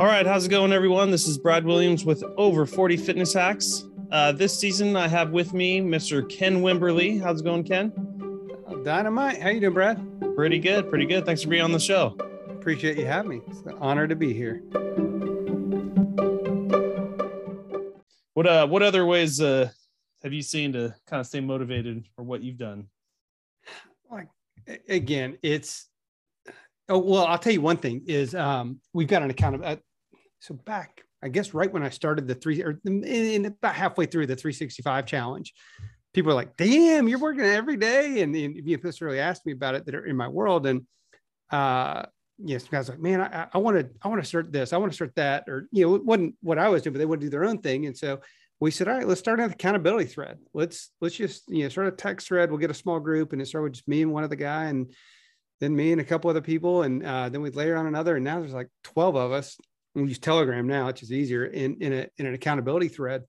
All right, how's it going, everyone? This is Brad Williams with Over 40 Fitness Hacks. Uh, this season, I have with me Mr. Ken Wimberly. How's it going, Ken? Dynamite. How you doing, Brad? Pretty good, pretty good. Thanks for being on the show. Appreciate you having me. It's an honor to be here. What uh, what other ways uh, have you seen to kind of stay motivated for what you've done? Like again, it's oh well. I'll tell you one thing is um, we've got an account of uh, so back I guess right when I started the three or in, in about halfway through the 365 challenge, people are like, "Damn, you're working every day." And, and you really asked me about it that are in my world, and uh, yes, guys like, "Man, I want to, I want to start this, I want to start that," or you know, it wasn't what I was doing, but they would do their own thing, and so we said, "All right, let's start an accountability thread. Let's let's just you know start a text thread. We'll get a small group, and it started with just me and one other guy, and then me and a couple other people, and uh, then we'd layer on another, and now there's like 12 of us we use Telegram now, which is easier in, in, a, in an accountability thread.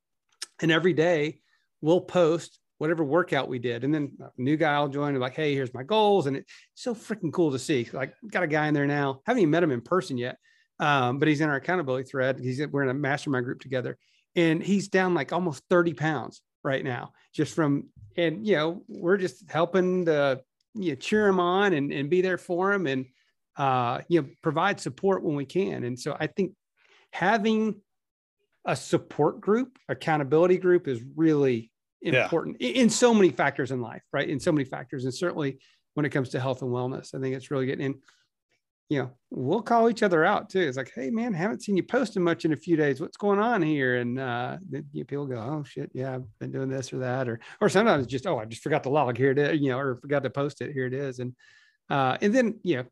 And every day we'll post whatever workout we did. And then new guy will join and like, hey, here's my goals. And it's so freaking cool to see. Like, got a guy in there now. Haven't even met him in person yet. Um, but he's in our accountability thread. He's we're in a mastermind group together. And he's down like almost 30 pounds right now, just from and you know, we're just helping to you know cheer him on and, and be there for him. And uh, you know, provide support when we can. And so I think having a support group, accountability group is really important yeah. in so many factors in life, right? In so many factors. And certainly when it comes to health and wellness, I think it's really getting in. You know, we'll call each other out too. It's like, hey man, haven't seen you posting much in a few days. What's going on here? And uh, you know, people go, oh shit, yeah, I've been doing this or that, or or sometimes just, oh, I just forgot to log here it is, you know, or forgot to post it. Here it is. And uh, and then you know,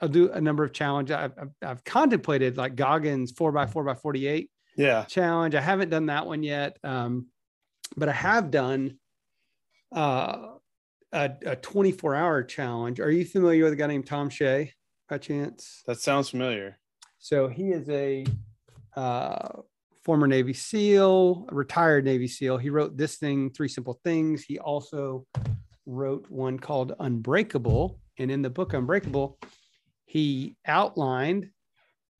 I'll do a number of challenges. I've, I've, I've contemplated like Goggins four by four by 48 yeah. challenge. I haven't done that one yet. Um, but I have done uh, a, a 24 hour challenge. Are you familiar with a guy named Thom Shea by chance? That sounds familiar. So he is a uh, former Navy SEAL, retired Navy SEAL. He wrote this thing, Three Simple Things. He also wrote one called Unbreakable. And in the book Unbreakable, he outlined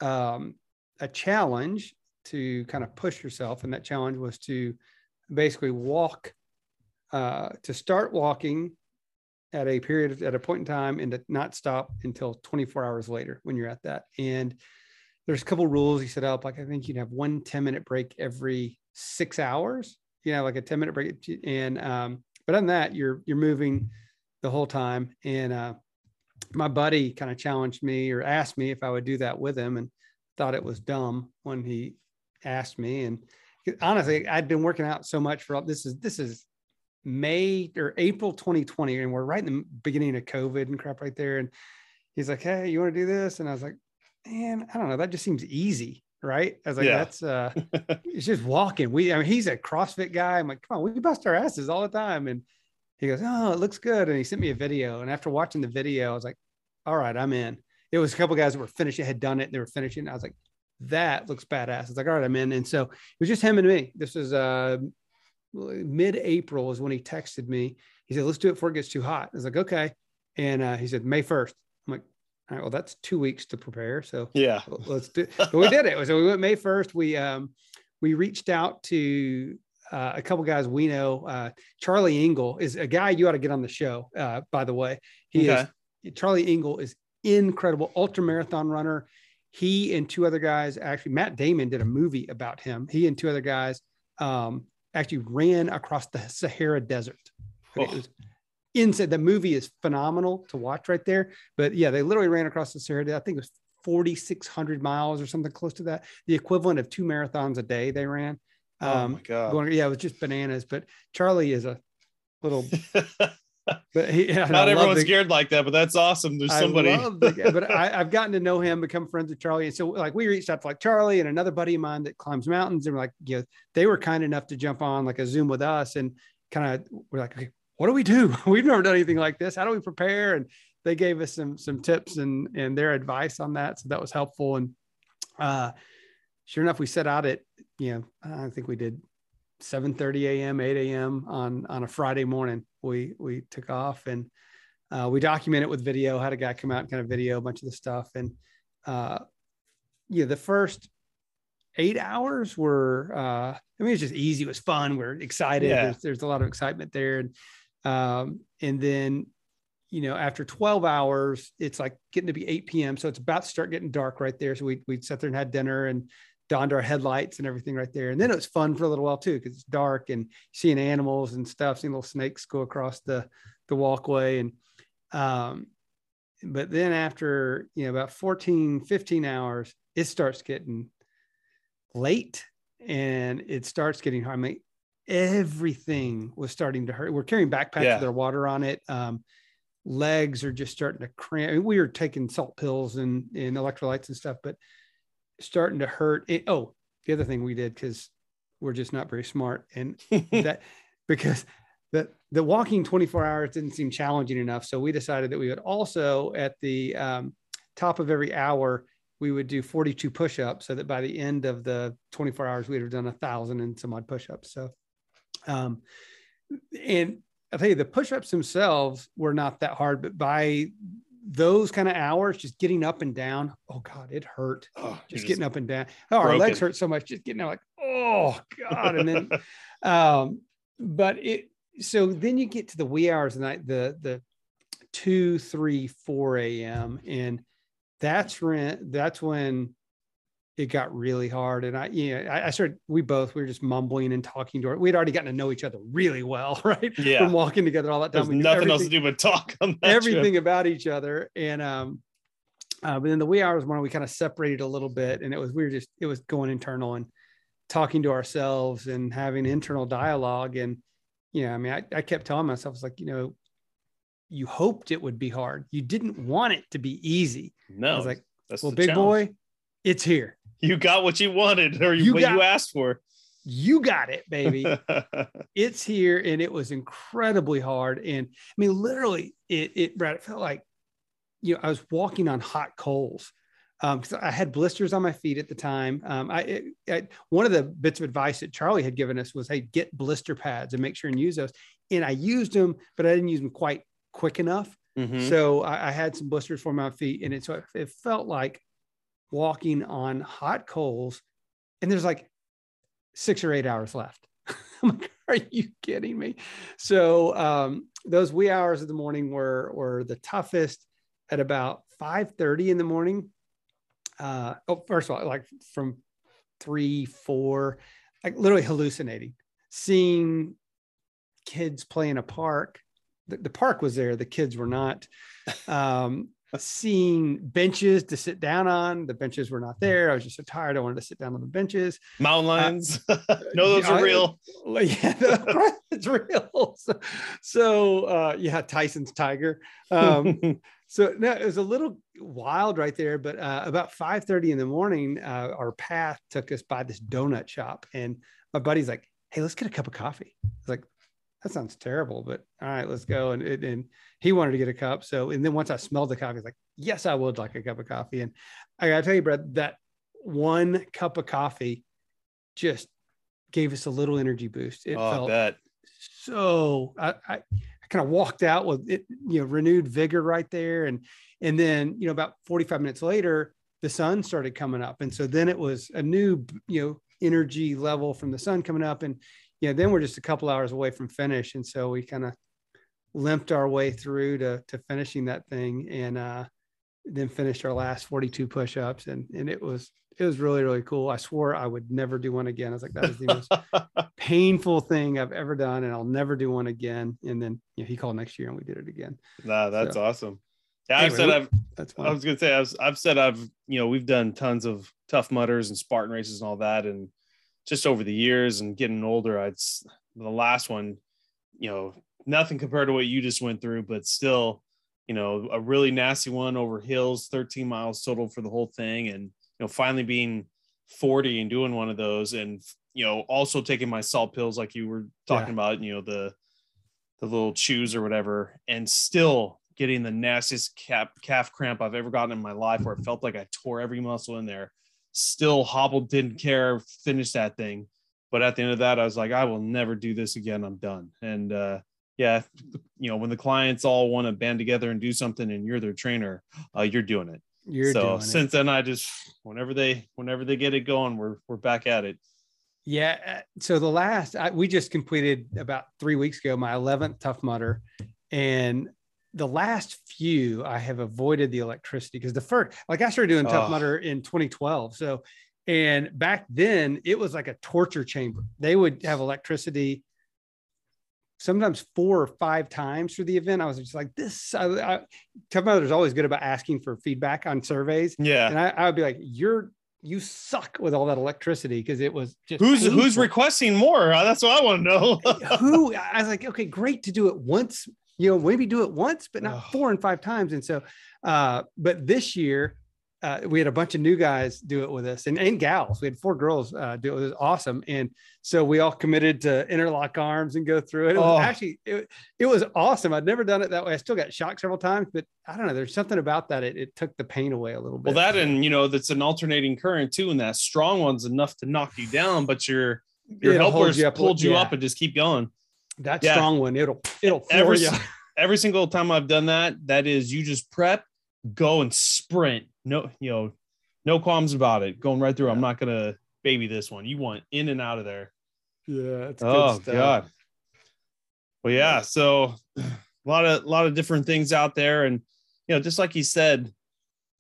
um, a challenge to kind of push yourself. And that challenge was to basically walk, uh, to start walking at a period of, at a point in time and to not stop until 24 hours later when you're at that. And there's a couple rules he set up. Like I think you'd have one 10 minute break every six hours, you know, like a 10 minute break. And, um, but on that, you're, you're moving the whole time. And, uh, my buddy kind of challenged me or asked me if I would do that with him and thought it was dumb when he asked me. And honestly, I'd been working out so much for this is this is May or April 2020, and we're right in the beginning of COVID and crap right there. And he's like, Hey, you want to do this? And I was like, Man, I don't know. That just seems easy. Right. I was like, yeah. that's uh it's just walking. We I mean he's a CrossFit guy. I'm like, come on, we bust our asses all the time. And he goes, Oh, it looks good. And he sent me a video. And after watching the video, I was like, All right, I'm in. It was a couple guys that were finishing, had done it, they were finishing. I was like, That looks badass. It's like, All right, I'm in. And so it was just him and me. This was uh, mid April, is when he texted me. He said, Let's do it before it gets too hot. I was like, Okay. And uh, he said, May 1st. I'm like, all right, well, that's two weeks to prepare. So yeah, let's do. But we did it. So we went May first. We um, we reached out to uh, a couple guys we know. Uh, Charlie Engle is a guy you ought to get on the show. Uh, by the way, he okay. is Charlie Engle is incredible ultra marathon runner. He and two other guys actually, Matt Damon did a movie about him. He and two other guys um, actually ran across the Sahara Desert. Okay, oh. inside the movie is phenomenal to watch right there. But yeah, they literally ran across the Sahara. I think it was 4,600 miles or something close to that, the equivalent of two marathons a day they ran. Um, oh my god! Going, yeah, it was just bananas. But Charlie is a little. but he, yeah, not everyone's the, scared like that, but that's awesome. There's somebody. The, but I, have gotten to know him, become friends with Charlie, and so like we reached out to like Charlie and another buddy of mine that climbs mountains, and we're like, you know, they were kind enough to jump on like a Zoom with us, and kind of we're like, okay, what do we do? We've never done anything like this. How do we prepare? And they gave us some some tips and and their advice on that, so that was helpful. And uh, sure enough, we set out at you know I think we did 7:30 a.m. 8 a.m. on on a Friday morning. We we took off and uh, we documented with video. Had a guy come out and kind of video a bunch of the stuff and uh, yeah, the first eight hours were uh I mean it's just easy, it was fun, we're excited. Yeah. There's, there's a lot of excitement there. And um, and then you know, after 12 hours, it's like getting to be 8 p.m. So it's about to start getting dark right there. So we we'd sat there and had dinner and donned our headlights and everything right there. And then it was fun for a little while too, because it's dark and seeing animals and stuff, seeing little snakes go across the the walkway. And um, but then after you know about 14, 15 hours, it starts getting late and it starts getting hard. I mean, everything was starting to hurt. We're carrying backpacks Yeah. with our water on it. Um, legs are just starting to cramp. I mean, we were taking salt pills and, and electrolytes and stuff, but starting to hurt. It, oh, the other thing we did because we're just not very smart, and that because the the walking 24 hours didn't seem challenging enough, so we decided that we would also at the um, top of every hour we would do 42 push-ups, so that by the end of the 24 hours we'd have done a thousand and some odd push-ups. So, um, and I'll tell you, the push-ups themselves were not that hard, but by those kind of hours, just getting up and down, oh God, it hurt. Oh, Just getting up and down. Oh, our legs hurt so much, just getting out like, oh God. And then um, but it so then you get to the wee hours of the night, the the two, three, four AM, and that's when that's when it got really hard. And I, you know, I, I started, we both, we were just mumbling and talking to her. We'd already gotten to know each other really well, right? Yeah. From walking together all that time. There's nothing else to do but talk on that trip. everything about each other. And um, uh, but then the wee hours morning, we kind of separated a little bit, and it was we were just it was going internal and talking to ourselves and having internal dialogue. And you know, I mean, I, I kept telling myself, I was like, you know, you hoped it would be hard. You didn't want it to be easy. No, I was like, that's well, big challenge. boy, it's here. you got what you wanted or you, what got- you asked for. You got it, baby. it's here and it was incredibly hard and i mean literally it it brad it felt like you know i was walking on hot coals um because i had blisters on my feet at the time um I, it, I one of the bits of advice that charlie had given us was hey get blister pads and make sure and use those and i used them but i didn't use them quite quick enough Mhm. so I, I had some blisters for my feet, and it so it, it felt like walking on hot coals. And there's like six or eight hours left. I'm like, are you kidding me? So um, those wee hours of the morning were were the toughest at about 5:30 in the morning. Uh, oh, first of all, like from three, four, like literally hallucinating, seeing kids play in a park. The, the park was there, the kids were not. Um, seeing benches to sit down on, the benches were not there. I was just so tired. I wanted to sit down on the benches. Mountain lions. no, those Uh, are I- real. Yeah, it's real. So, so uh, yeah, Tyson's tiger. Um, so no, it was a little wild right there, but uh, about 5:30 in the morning, uh, our path took us by this donut shop, and my buddy's like, "Hey, let's get a cup of coffee." I was like, "That sounds terrible, but all right, let's go." And he wanted to get a cup, so and then once I smelled the coffee, was like, "Yes, I would like a cup of coffee." And I gotta tell you, Brad, that one cup of coffee just gave us a little energy boost. It oh, felt bet. so I, I, I kind of walked out with it, you know, renewed vigor right there. And and then, you know, about 45 minutes later, the sun started coming up. And so then it was a new, you know, energy level from the sun coming up. And you know, then we're just a couple hours away from finish. And so we kind of limped our way through to to finishing that thing and uh then finished our last 42 push-ups and and it was it was really really cool i swore i would never do one again i was like that is the most painful thing I've ever done, and I'll never do one again. And then you know, he called next year, and we did it again. nah, that's So- awesome. Yeah, I've said I've That's I was gonna say I've I've said I've you know we've done tons of Tough Mudders and Spartan races and all that, and just over the years and getting older, I'd the last one, you know, nothing compared to what you just went through, but still, you know, a really nasty one over hills, 13 miles total for the whole thing, and you know, finally being 40 and doing one of those, and you know, also taking my salt pills like you were talking about, you know, the the little chews or whatever, and still getting the nastiest cap, calf cramp I've ever gotten in my life, where it felt like I tore every muscle in there. Still hobbled, didn't care, finished that thing. But at the end of that, I was like, I will never do this again. I'm done. And uh, yeah, you know, when the clients all want to band together and do something, and you're their trainer, uh, you're doing it. You're so since it. then, I just whenever they whenever they get it going, we're we're back at it. Yeah. Uh, so the last I, we just completed about three weeks ago my 11th Tough Mudder, and the last few I have avoided the electricity because the first like I started doing Tough oh. Mudder in 2012. So and back then it was like a torture chamber. They would have electricity sometimes four or five times for the event. I was just like, this, I, I Tough Mudder's always good about asking for feedback on surveys. Yeah. And I, I would be like, you're, you suck with all that electricity because it was just who's painful. who's requesting more. That's what I want to know. Who I was like, okay, great to do it once, you know, maybe do it once, but not four and five times. And so, uh, but this year uh, we had a bunch of new guys do it with us and, and gals. We had four girls uh, do it. It was awesome. And so we all committed to interlock arms and go through it. It was oh. actually, it, it was awesome. I'd never done it that way. I still got shocked several times, but I don't know. There's something about that. It, it took the pain away a little bit. Well, that, and you know, that's an alternating current too. And that strong one's enough to knock you down, but your, your it'll helpers you pulled you yeah. up and just keep going. That yeah. strong one, it'll, it'll every, you. every single time I've done that, that is you just prep, go and sprint no, you know, no qualms about it. Going right through. Yeah. I'm not gonna baby this one. You want in and out of there. Yeah. oh God. Well, yeah. So a lot of a lot of different things out there, and you know, just like you said,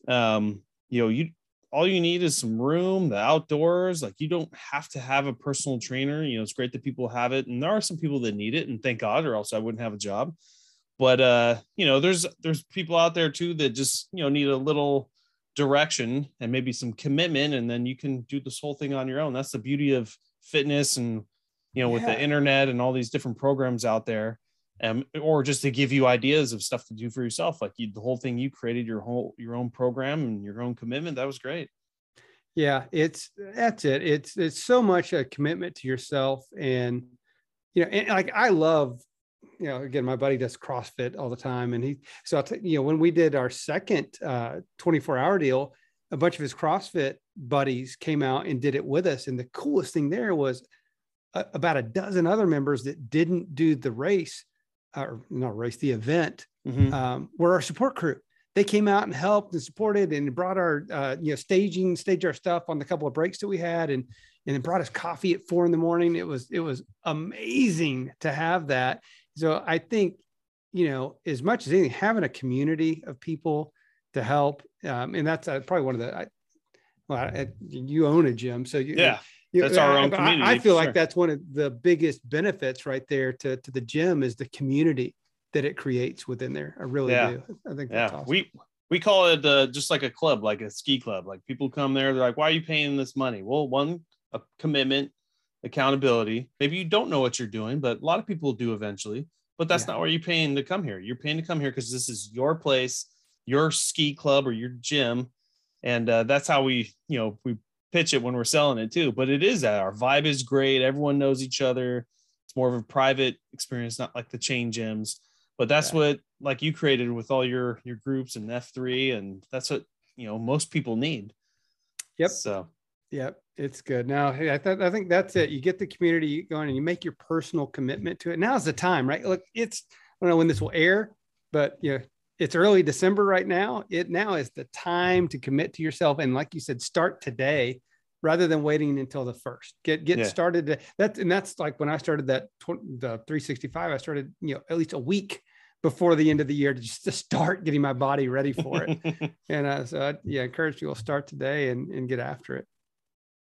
um, you know, you all you need is some room, the outdoors. Like you don't have to have a personal trainer. You know, it's great that people have it, and there are some people that need it, and thank God, or else I wouldn't have a job. But uh, you know, there's there's people out there too that just you know need a little direction and maybe some commitment and then you can do this whole thing on your own that's the beauty of fitness and you know yeah. with the internet and all these different programs out there um, or just to give you ideas of stuff to do for yourself like you, the whole thing you created your whole your own program and your own commitment that was great yeah it's that's it it's it's so much a commitment to yourself and you know and like i love you know, again, my buddy does CrossFit all the time. And he, so t- you know, when we did our second uh, 24 hour deal, a bunch of his CrossFit buddies came out and did it with us. And the coolest thing there was a, about a dozen other members that didn't do the race or not race, the event mm-hmm. um, were our support crew. They came out and helped and supported and brought our, uh, you know, staging, stage our stuff on the couple of breaks that we had. And, and then brought us coffee at four in the morning. It was, it was amazing to have that so I think, you know, as much as anything, having a community of people to help, um, and that's uh, probably one of the, I, well, I, you own a gym, so you, yeah, you, that's our own community. I, I feel like that's one of the biggest benefits right there to, to the gym is the community that it creates within there. I really yeah. do. I think yeah. Awesome. We, we call it uh, just like a club, like a ski club. Like people come there, they're like, why are you paying this money? Well, one, a commitment, accountability. Maybe you don't know what you're doing, but a lot of people do eventually. But that's yeah. not why you're paying to come here. You're paying to come here because this is your place, your ski club or your gym, and uh, that's how we, you know, we pitch it when we're selling it too. But it is that our vibe is great. Everyone knows each other. It's more of a private experience, not like the chain gyms. But that's yeah. what like you created with all your your groups and F3, and that's what you know most people need. Yep. So Yep, it's good. Now, hey, I, th- I think that's it. You get the community going and you make your personal commitment to it. Now's the time, right? Look, it's I don't know when this will air, but know, it's early December right now. It now is the time to commit to yourself and, like you said, start today rather than waiting until the first. Get get yeah. started. That's and that's like when I started that the 365. I started you know at least a week before the end of the year to just to start getting my body ready for it. and uh, so I, yeah, encourage you to start today and, and get after it.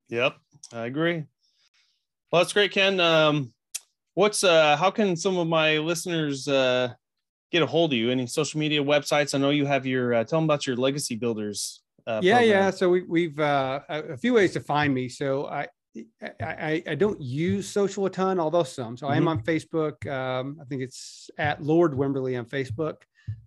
Yep, I agree. Well, that's great, Ken. Um, what's uh, how can some of my listeners uh, get a hold of you? Any social media websites? I know you have your. Uh, tell them about your legacy builders. Uh, yeah, program. yeah. So we, we've uh, a few ways to find me. So I, I, I don't use social a ton, although some. So mm-hmm. I am mm-hmm. on Facebook. Um, I think it's at Lord Wimberly on Facebook.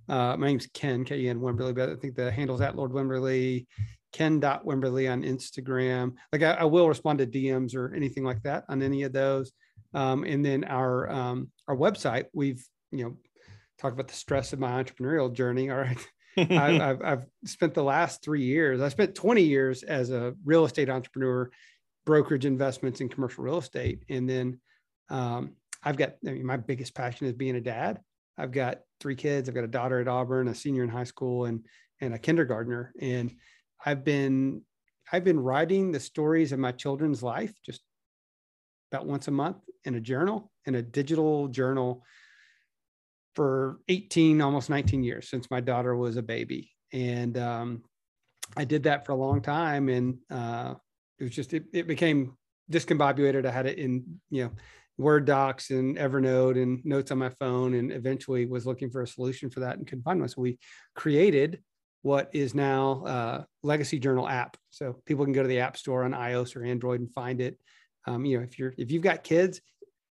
Uh, my name's Ken K E N Wimberly, but I think the handle's at Lord Wimberly ken.wimberly on Instagram. Like I, I, will respond to DMs or anything like that on any of those. Um, and then our um, our website, we've you know talked about the stress of my entrepreneurial journey. All right. I, I've, I've spent the last three years, I spent 20 years as a real estate entrepreneur, brokerage investments in commercial real estate. And then um, I've got, I mean, my biggest passion is being a dad. I've got three kids. I've got a daughter at Auburn, a senior in high school, and and a kindergartner. And I've been I've been writing the stories of my children's life just about once a month in a journal, in a digital journal for 18, almost 19 years since my daughter was a baby. And um, I did that for a long time. And uh, it was just, it, it became discombobulated. I had it in, you know, Word docs and Evernote and notes on my phone, and eventually was looking for a solution for that and couldn't find one. So we created what is now uh, Legacy Journal app. So people can go to the App Store on iOS or Android and find it. Um, you know, if you're if you've got kids,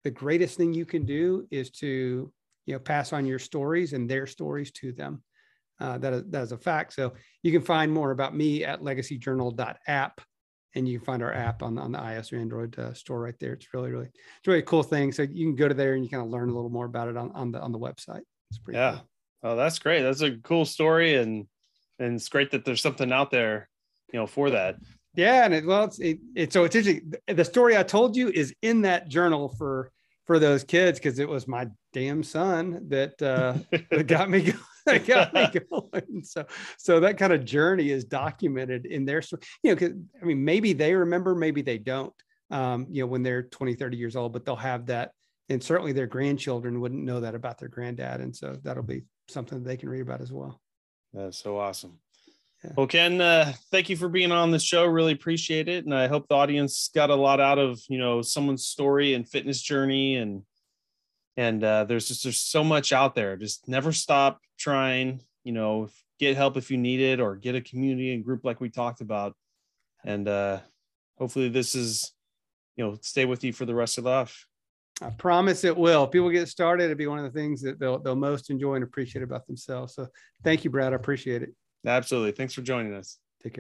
the greatest thing you can do is to you know pass on your stories and their stories to them. Uh, that is that is a fact. So you can find more about me at legacyjournal.app and you can find our app on, on the iOS or Android uh, store right there. It's really, really, it's really a cool thing. So you can go to there and you kind of learn a little more about it on, on the on the website. It's pretty yeah. Cool. Oh, that's great. That's a cool story, and and it's great that there's something out there, you know, for that. Yeah, and it, well, it's it, it so it's interesting. The story I told you is in that journal for for those kids because it was my damn son that uh, that got me going. got me going. So, so that kind of journey is documented in their story. You know, I mean, maybe they remember, maybe they don't. Um, you know, when they're 20, 30 years old, but they'll have that, and certainly their grandchildren wouldn't know that about their granddad, and so that'll be something that they can read about as well. That's so awesome. Yeah. Well, Ken, uh, thank you for being on the show. Really appreciate it, and I hope the audience got a lot out of you know someone's story and fitness journey, and and uh, there's just there's so much out there. Just never stop trying. You know, get help if you need it, or get a community and group like we talked about, and uh, hopefully this is you know stay with you for the rest of life. I promise it will. If people get started, it'll be one of the things that they'll they'll most enjoy and appreciate about themselves. So thank you, Brad. I appreciate it. Absolutely. Thanks for joining us.